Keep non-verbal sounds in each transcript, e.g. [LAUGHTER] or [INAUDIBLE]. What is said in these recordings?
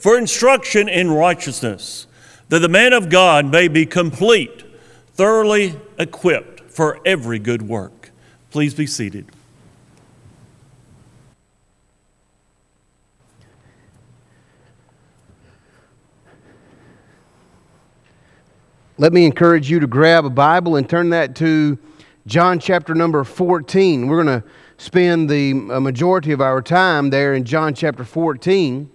for instruction in righteousness, that the man of God may be complete, thoroughly equipped for every good work. Please be seated. Let me encourage you to grab a Bible and turn that to John chapter number 14. We're going to spend the uh, majority of our time there in John chapter 14.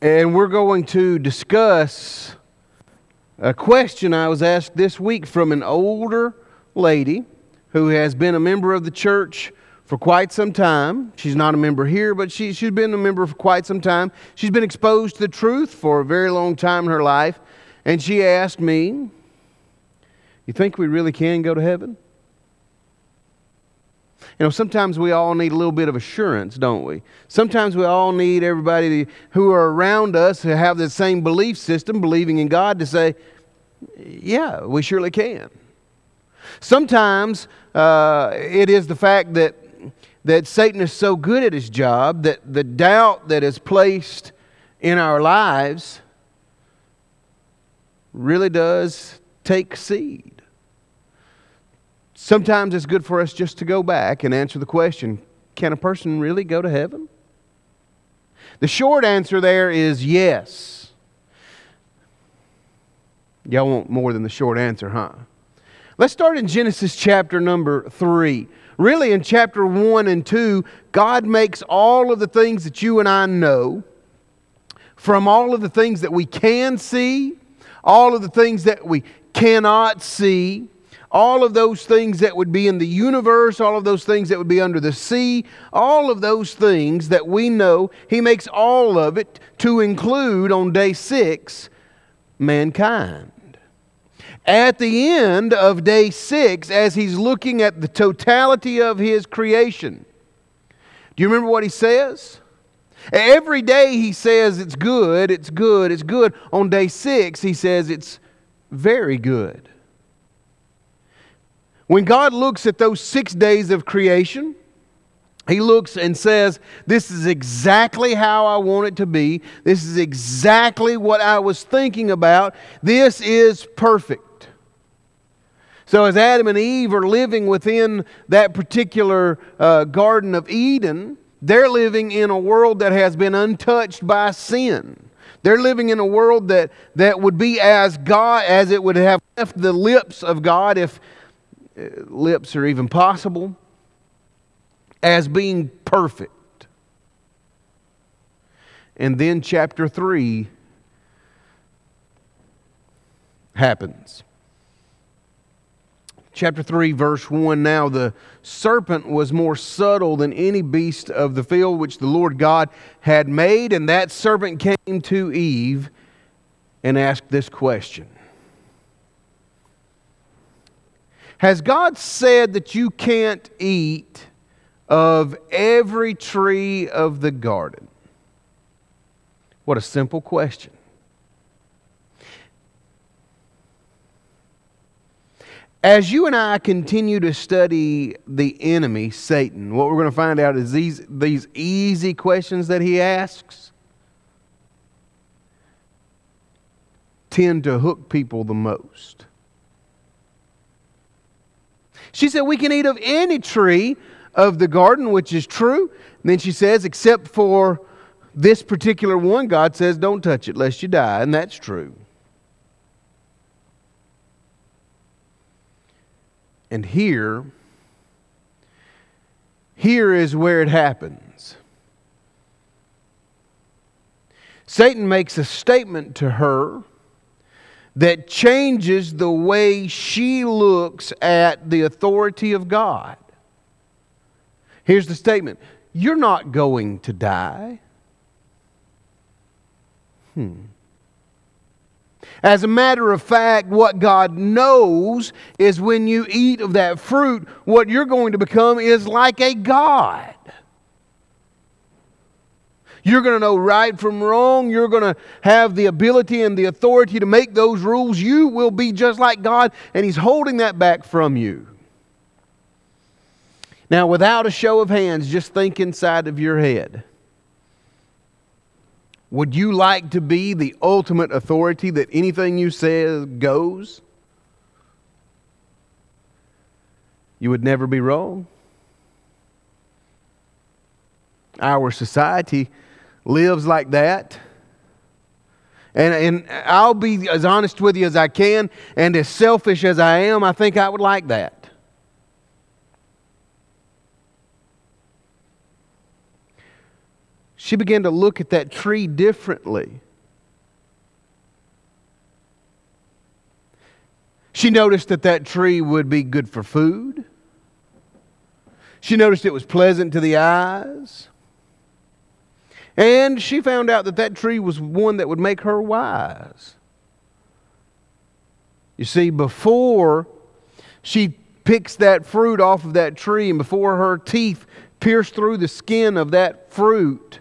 And we're going to discuss a question I was asked this week from an older lady who has been a member of the church for quite some time. She's not a member here, but she, she's been a member for quite some time. She's been exposed to the truth for a very long time in her life. And she asked me, You think we really can go to heaven? You know, sometimes we all need a little bit of assurance, don't we? Sometimes we all need everybody who are around us to have the same belief system, believing in God, to say, Yeah, we surely can. Sometimes uh, it is the fact that, that Satan is so good at his job that the doubt that is placed in our lives really does take seed. Sometimes it's good for us just to go back and answer the question can a person really go to heaven? The short answer there is yes. Y'all want more than the short answer, huh? Let's start in Genesis chapter number 3. Really, in chapter 1 and 2, God makes all of the things that you and I know from all of the things that we can see all of the things that we cannot see, all of those things that would be in the universe, all of those things that would be under the sea, all of those things that we know, He makes all of it to include on day six mankind. At the end of day six, as He's looking at the totality of His creation, do you remember what He says? Every day he says it's good, it's good, it's good. On day six, he says it's very good. When God looks at those six days of creation, he looks and says, This is exactly how I want it to be. This is exactly what I was thinking about. This is perfect. So, as Adam and Eve are living within that particular uh, Garden of Eden, they're living in a world that has been untouched by sin. They're living in a world that, that would be as God as it would have left the lips of God, if Uh, lips are even possible, as being perfect. And then chapter 3 happens chapter 3, verse 1 Now the serpent was more subtle than any beast of the field which the Lord God had made. And that serpent came to Eve and asked this question Has God said that you can't eat of every tree of the garden? What a simple question. As you and I continue to study the enemy, Satan, what we're going to find out is these, these easy questions that he asks tend to hook people the most. She said, We can eat of any tree of the garden, which is true. And then she says, Except for this particular one, God says, Don't touch it lest you die. And that's true. And here, here is where it happens. Satan makes a statement to her that changes the way she looks at the authority of God. Here's the statement You're not going to die. Hmm. As a matter of fact, what God knows is when you eat of that fruit, what you're going to become is like a God. You're going to know right from wrong. You're going to have the ability and the authority to make those rules. You will be just like God, and He's holding that back from you. Now, without a show of hands, just think inside of your head. Would you like to be the ultimate authority that anything you say goes? You would never be wrong. Our society lives like that. And, and I'll be as honest with you as I can and as selfish as I am, I think I would like that. She began to look at that tree differently. She noticed that that tree would be good for food. She noticed it was pleasant to the eyes. And she found out that that tree was one that would make her wise. You see, before she picks that fruit off of that tree and before her teeth pierce through the skin of that fruit,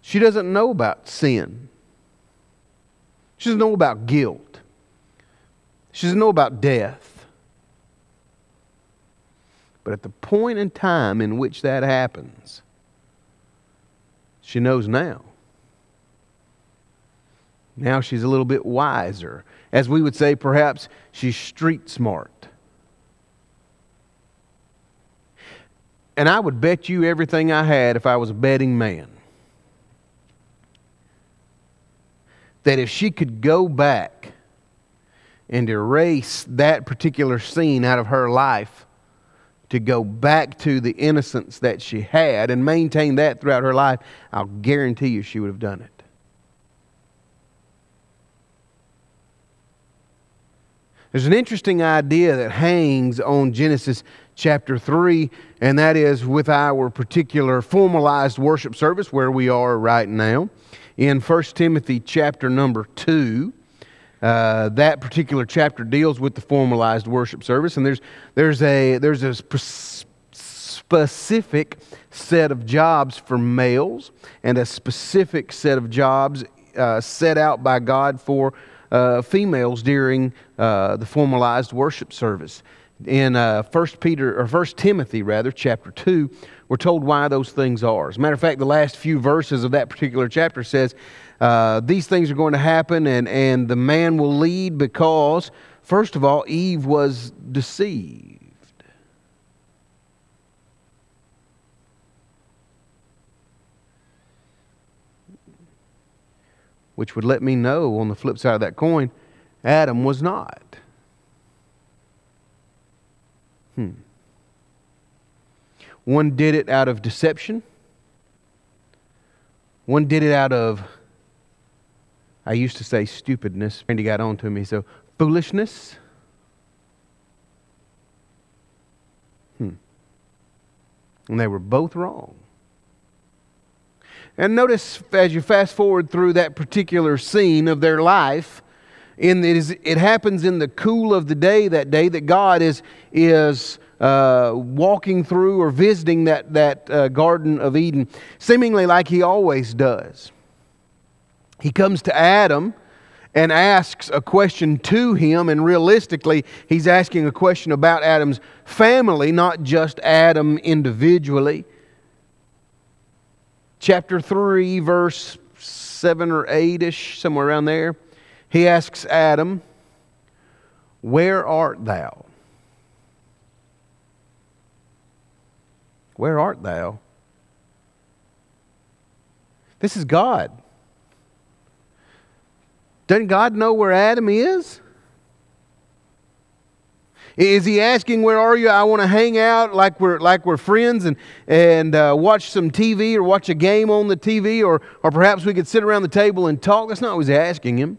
she doesn't know about sin. She doesn't know about guilt. She doesn't know about death. But at the point in time in which that happens, she knows now. Now she's a little bit wiser. As we would say, perhaps she's street smart. And I would bet you everything I had if I was a betting man that if she could go back and erase that particular scene out of her life, to go back to the innocence that she had and maintain that throughout her life, I'll guarantee you she would have done it. There's an interesting idea that hangs on Genesis chapter 3, and that is with our particular formalized worship service where we are right now. In 1 Timothy chapter number 2, uh, that particular chapter deals with the formalized worship service, and there's, there's a, there's a sp- specific set of jobs for males and a specific set of jobs uh, set out by God for uh, females during uh, the formalized worship service. In uh, 1 Peter or 1 Timothy rather, chapter 2, we're told why those things are. As a matter of fact, the last few verses of that particular chapter says uh, these things are going to happen, and, and the man will lead because, first of all, Eve was deceived. Which would let me know on the flip side of that coin, Adam was not. Hmm. One did it out of deception. One did it out of I used to say stupidness. Randy got on to me. So, foolishness. Hmm. And they were both wrong. And notice as you fast forward through that particular scene of their life, in it, is, it happens in the cool of the day that day that God is, is uh, walking through or visiting that, that uh, Garden of Eden, seemingly like He always does. He comes to Adam and asks a question to him, and realistically, he's asking a question about Adam's family, not just Adam individually. Chapter 3, verse 7 or 8 ish, somewhere around there, he asks Adam, Where art thou? Where art thou? This is God. Doesn't God know where Adam is? Is he asking, Where are you? I want to hang out like we're, like we're friends and, and uh, watch some TV or watch a game on the TV, or, or perhaps we could sit around the table and talk? That's not what he's asking him.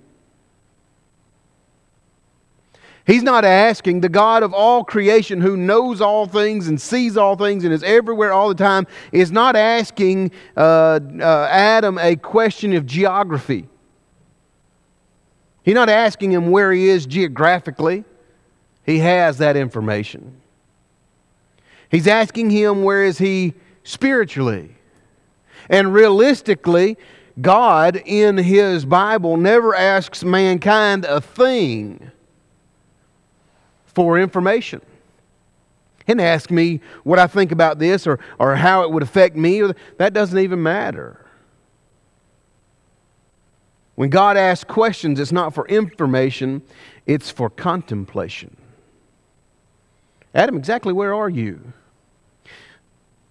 He's not asking the God of all creation who knows all things and sees all things and is everywhere all the time, is not asking uh, uh, Adam a question of geography. He's not asking him where he is geographically, he has that information. He's asking him where is he spiritually. And realistically, God in his Bible never asks mankind a thing for information. And ask me what I think about this or, or how it would affect me. That doesn't even matter. When God asks questions, it's not for information, it's for contemplation. Adam, exactly where are you?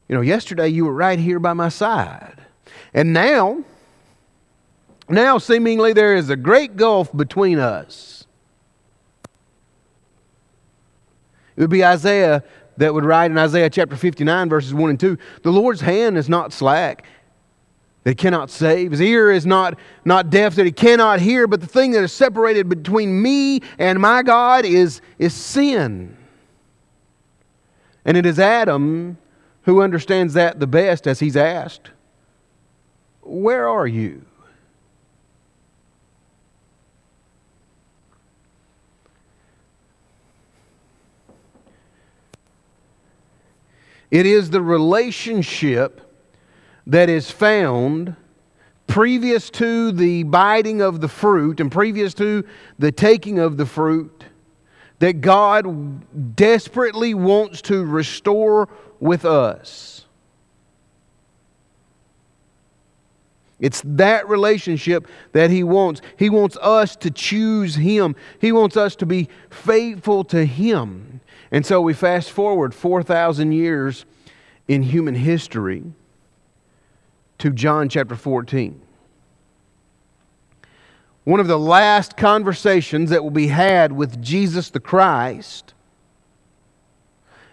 You know, yesterday you were right here by my side. And now, now seemingly there is a great gulf between us. It would be Isaiah that would write in Isaiah chapter 59, verses 1 and 2 The Lord's hand is not slack, that cannot save. His ear is not, not deaf, that he cannot hear. But the thing that is separated between me and my God is, is sin. And it is Adam who understands that the best as he's asked, Where are you? It is the relationship that is found previous to the biting of the fruit and previous to the taking of the fruit that God desperately wants to restore with us. It's that relationship that He wants. He wants us to choose Him, He wants us to be faithful to Him. And so we fast forward 4,000 years in human history to John chapter 14. One of the last conversations that will be had with Jesus the Christ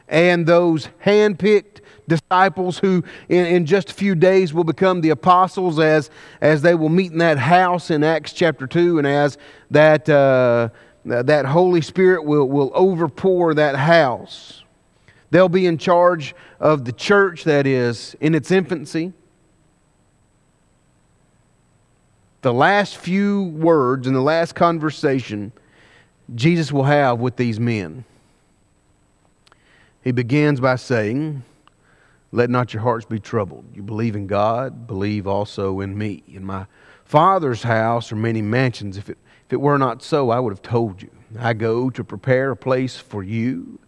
and those handpicked disciples who in, in, just a few days will become the apostles as, as they will meet in that house in Acts chapter 2 and as that, uh, that Holy Spirit will, will overpour that house. They'll be in charge of the church that is in its infancy. The last few words in the last conversation Jesus will have with these men. He begins by saying, Let not your hearts be troubled. You believe in God, believe also in me. In my Father's house are many mansions. If it, if it were not so, I would have told you. I go to prepare a place for you.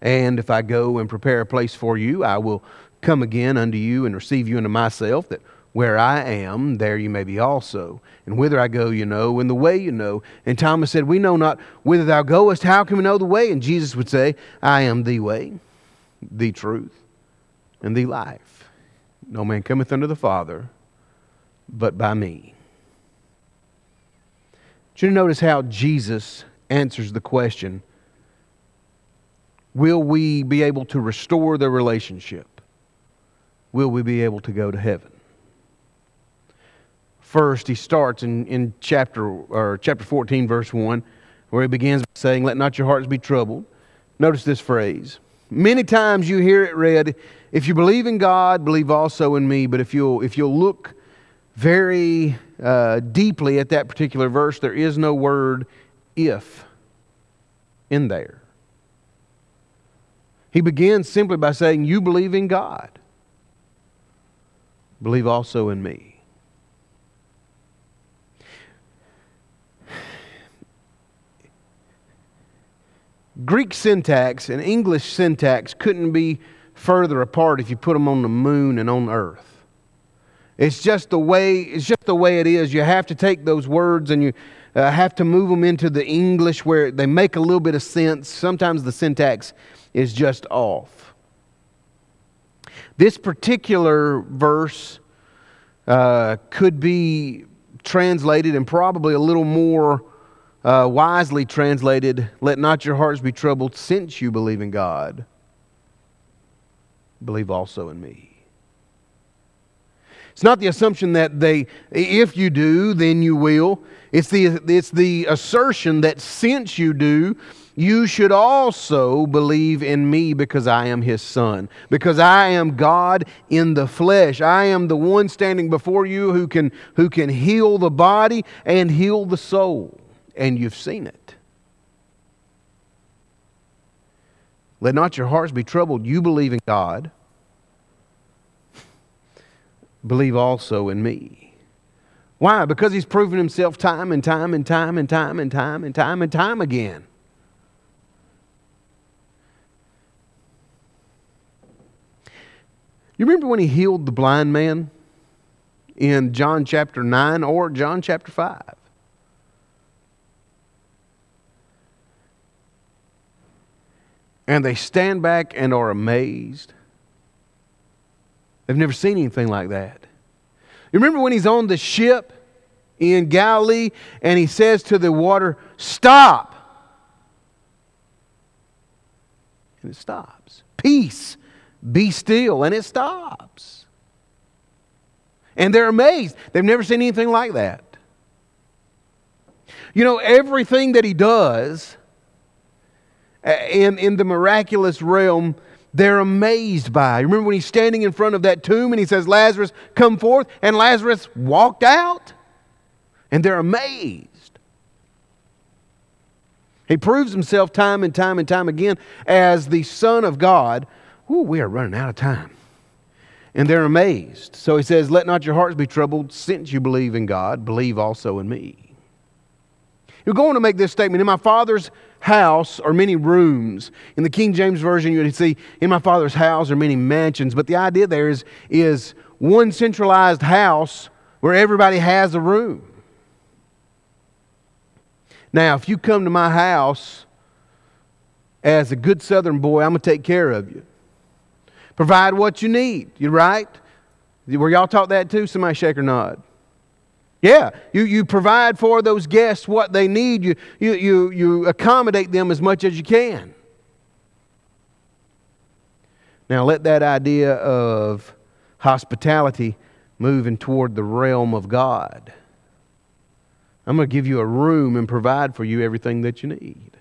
And if I go and prepare a place for you, I will come again unto you and receive you unto myself, that where I am, there you may be also. And whither I go, you know, and the way you know. And Thomas said, We know not whither thou goest. How can we know the way? And Jesus would say, I am the way, the truth, and the life. No man cometh unto the Father but by me. You notice how Jesus answers the question Will we be able to restore the relationship? Will we be able to go to heaven? First, he starts in, in chapter, or chapter 14, verse 1, where he begins by saying, Let not your hearts be troubled. Notice this phrase. Many times you hear it read, If you believe in God, believe also in me. But if you'll, if you'll look very uh, deeply at that particular verse, there is no word if in there. He begins simply by saying, You believe in God, believe also in me. Greek syntax and English syntax couldn't be further apart if you put them on the moon and on earth. It's just the way it's just the way it is. You have to take those words and you uh, have to move them into the English where they make a little bit of sense. Sometimes the syntax is just off. This particular verse uh, could be translated and probably a little more uh, wisely translated, let not your hearts be troubled since you believe in God. Believe also in me. It's not the assumption that they, if you do, then you will. It's the, it's the assertion that since you do, you should also believe in me because I am his son, because I am God in the flesh. I am the one standing before you who can, who can heal the body and heal the soul and you've seen it. Let not your hearts be troubled. You believe in God. Believe also in me. Why? Because he's proven himself time and time and time and time and time and time and time again. You remember when he healed the blind man? in John chapter 9 or John chapter 5. And they stand back and are amazed. They've never seen anything like that. You remember when he's on the ship in Galilee and he says to the water, Stop. And it stops. Peace, be still. And it stops. And they're amazed. They've never seen anything like that. You know, everything that he does uh, in, in the miraculous realm, they're amazed by. Remember when he's standing in front of that tomb and he says, Lazarus, come forth, and Lazarus walked out? And they're amazed. He proves himself time and time and time again as the Son of God. Ooh, we are running out of time. And they're amazed. So he says, Let not your hearts be troubled. Since you believe in God, believe also in me. You're going to make this statement In my Father's house are many rooms. In the King James Version, you would see, In my Father's house are many mansions. But the idea there is, is one centralized house where everybody has a room. Now, if you come to my house as a good southern boy, I'm going to take care of you. Provide what you need. You right? Were y'all taught that too? Somebody shake or nod. Yeah, you, you provide for those guests what they need. You, you, you, you accommodate them as much as you can. Now, let that idea of hospitality moving toward the realm of God. I'm going to give you a room and provide for you everything that you need.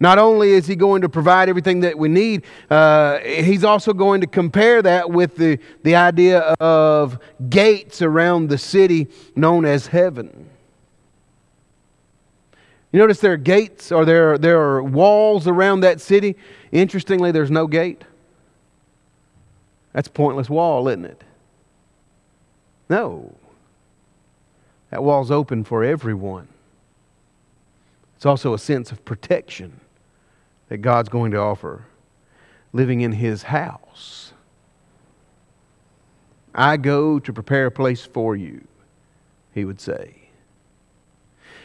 Not only is he going to provide everything that we need, uh, he's also going to compare that with the, the idea of gates around the city known as heaven. You notice there are gates or there, there are walls around that city. Interestingly, there's no gate. That's a pointless wall, isn't it? No. That wall's open for everyone. It's also a sense of protection that God's going to offer living in His house. I go to prepare a place for you, he would say.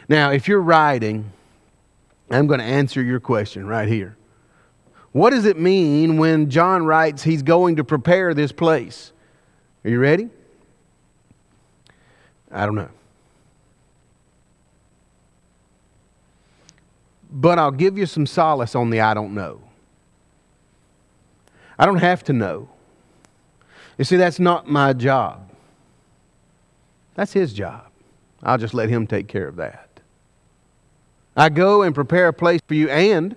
Now, if you're writing, I'm going to answer your question right here. What does it mean when John writes he's going to prepare this place? Are you ready? I don't know. But I'll give you some solace on the I don't know. I don't have to know. You see, that's not my job. That's his job. I'll just let him take care of that. I go and prepare a place for you, and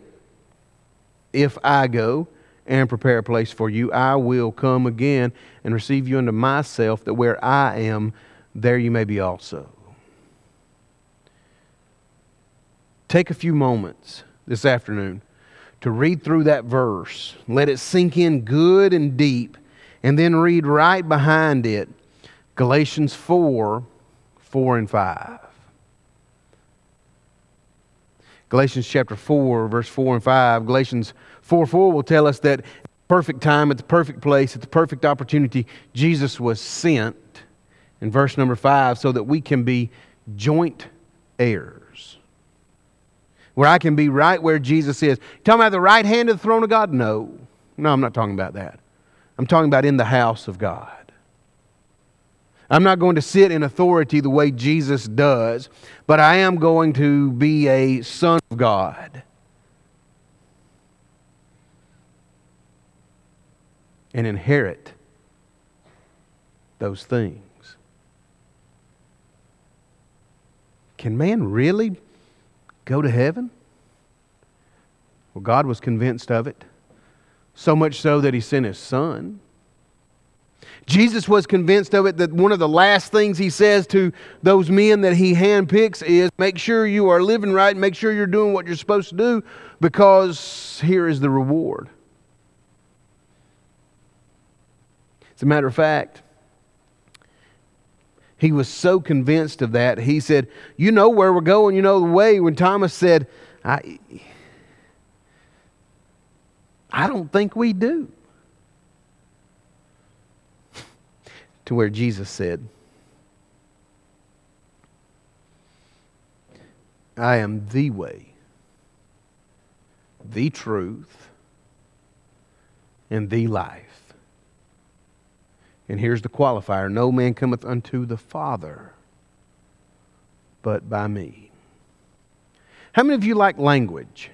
if I go and prepare a place for you, I will come again and receive you unto myself, that where I am, there you may be also. Take a few moments this afternoon to read through that verse. Let it sink in good and deep, and then read right behind it Galatians 4 4 and 5. Galatians chapter 4, verse 4 and 5. Galatians 4 4 will tell us that perfect time, at the perfect place, at the perfect opportunity, Jesus was sent. In verse number 5, so that we can be joint heirs where I can be right where Jesus is. Talking about the right hand of the throne of God? No. No, I'm not talking about that. I'm talking about in the house of God. I'm not going to sit in authority the way Jesus does, but I am going to be a son of God. And inherit those things. Can man really go to heaven? Well, God was convinced of it, so much so that He sent His Son. Jesus was convinced of it that one of the last things He says to those men that He handpicks is make sure you are living right, make sure you're doing what you're supposed to do, because here is the reward. As a matter of fact, he was so convinced of that, he said, You know where we're going, you know the way. When Thomas said, I, I don't think we do. [LAUGHS] to where Jesus said, I am the way, the truth, and the life. And here's the qualifier no man cometh unto the Father but by me. How many of you like language?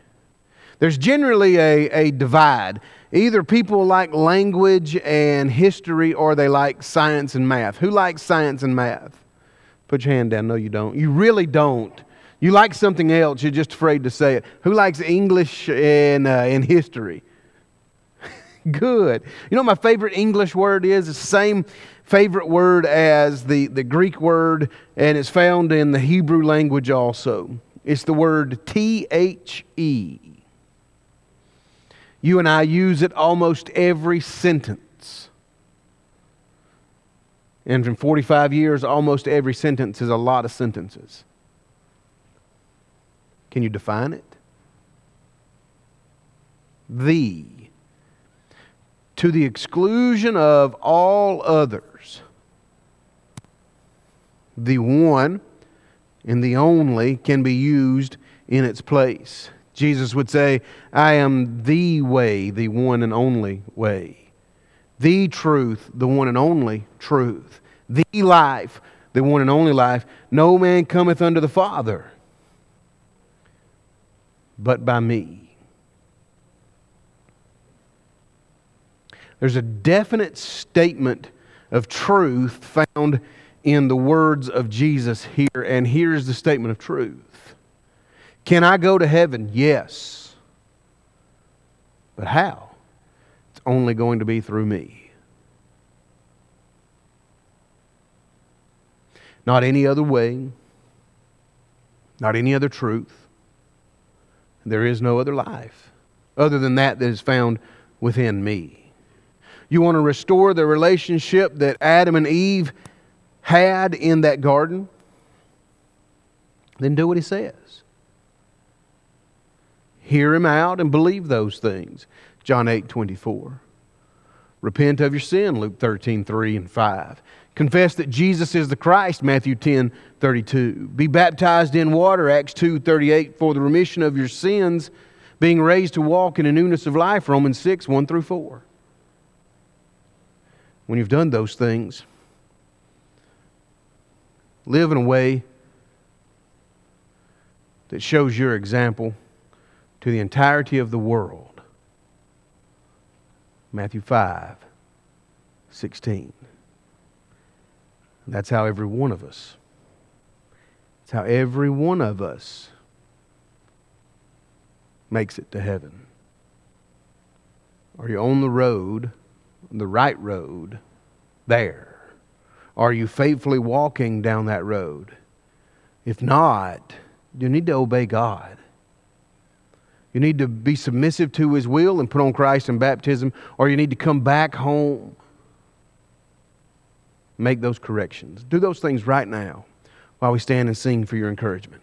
There's generally a, a divide. Either people like language and history or they like science and math. Who likes science and math? Put your hand down. No, you don't. You really don't. You like something else, you're just afraid to say it. Who likes English and, uh, and history? Good. You know my favorite English word is? It's the same favorite word as the, the Greek word, and it's found in the Hebrew language also. It's the word T H E. You and I use it almost every sentence. And in 45 years, almost every sentence is a lot of sentences. Can you define it? The. To the exclusion of all others. The one and the only can be used in its place. Jesus would say, I am the way, the one and only way. The truth, the one and only truth. The life, the one and only life. No man cometh unto the Father but by me. There's a definite statement of truth found in the words of Jesus here, and here's the statement of truth can I go to heaven? Yes. But how? It's only going to be through me. Not any other way, not any other truth. There is no other life other than that that is found within me. You want to restore the relationship that Adam and Eve had in that garden? Then do what he says hear him out and believe those things. John 8 24. Repent of your sin, Luke 13 3 and 5. Confess that Jesus is the Christ, Matthew 10 32. Be baptized in water, Acts 2 38, for the remission of your sins, being raised to walk in a newness of life, Romans 6 1 through 4. When you've done those things, live in a way that shows your example to the entirety of the world. Matthew 5 16. That's how every one of us, that's how every one of us makes it to heaven. Are you on the road, the right road, there? Are you faithfully walking down that road? If not, you need to obey God. You need to be submissive to His will and put on Christ in baptism, or you need to come back home. Make those corrections. Do those things right now while we stand and sing for your encouragement.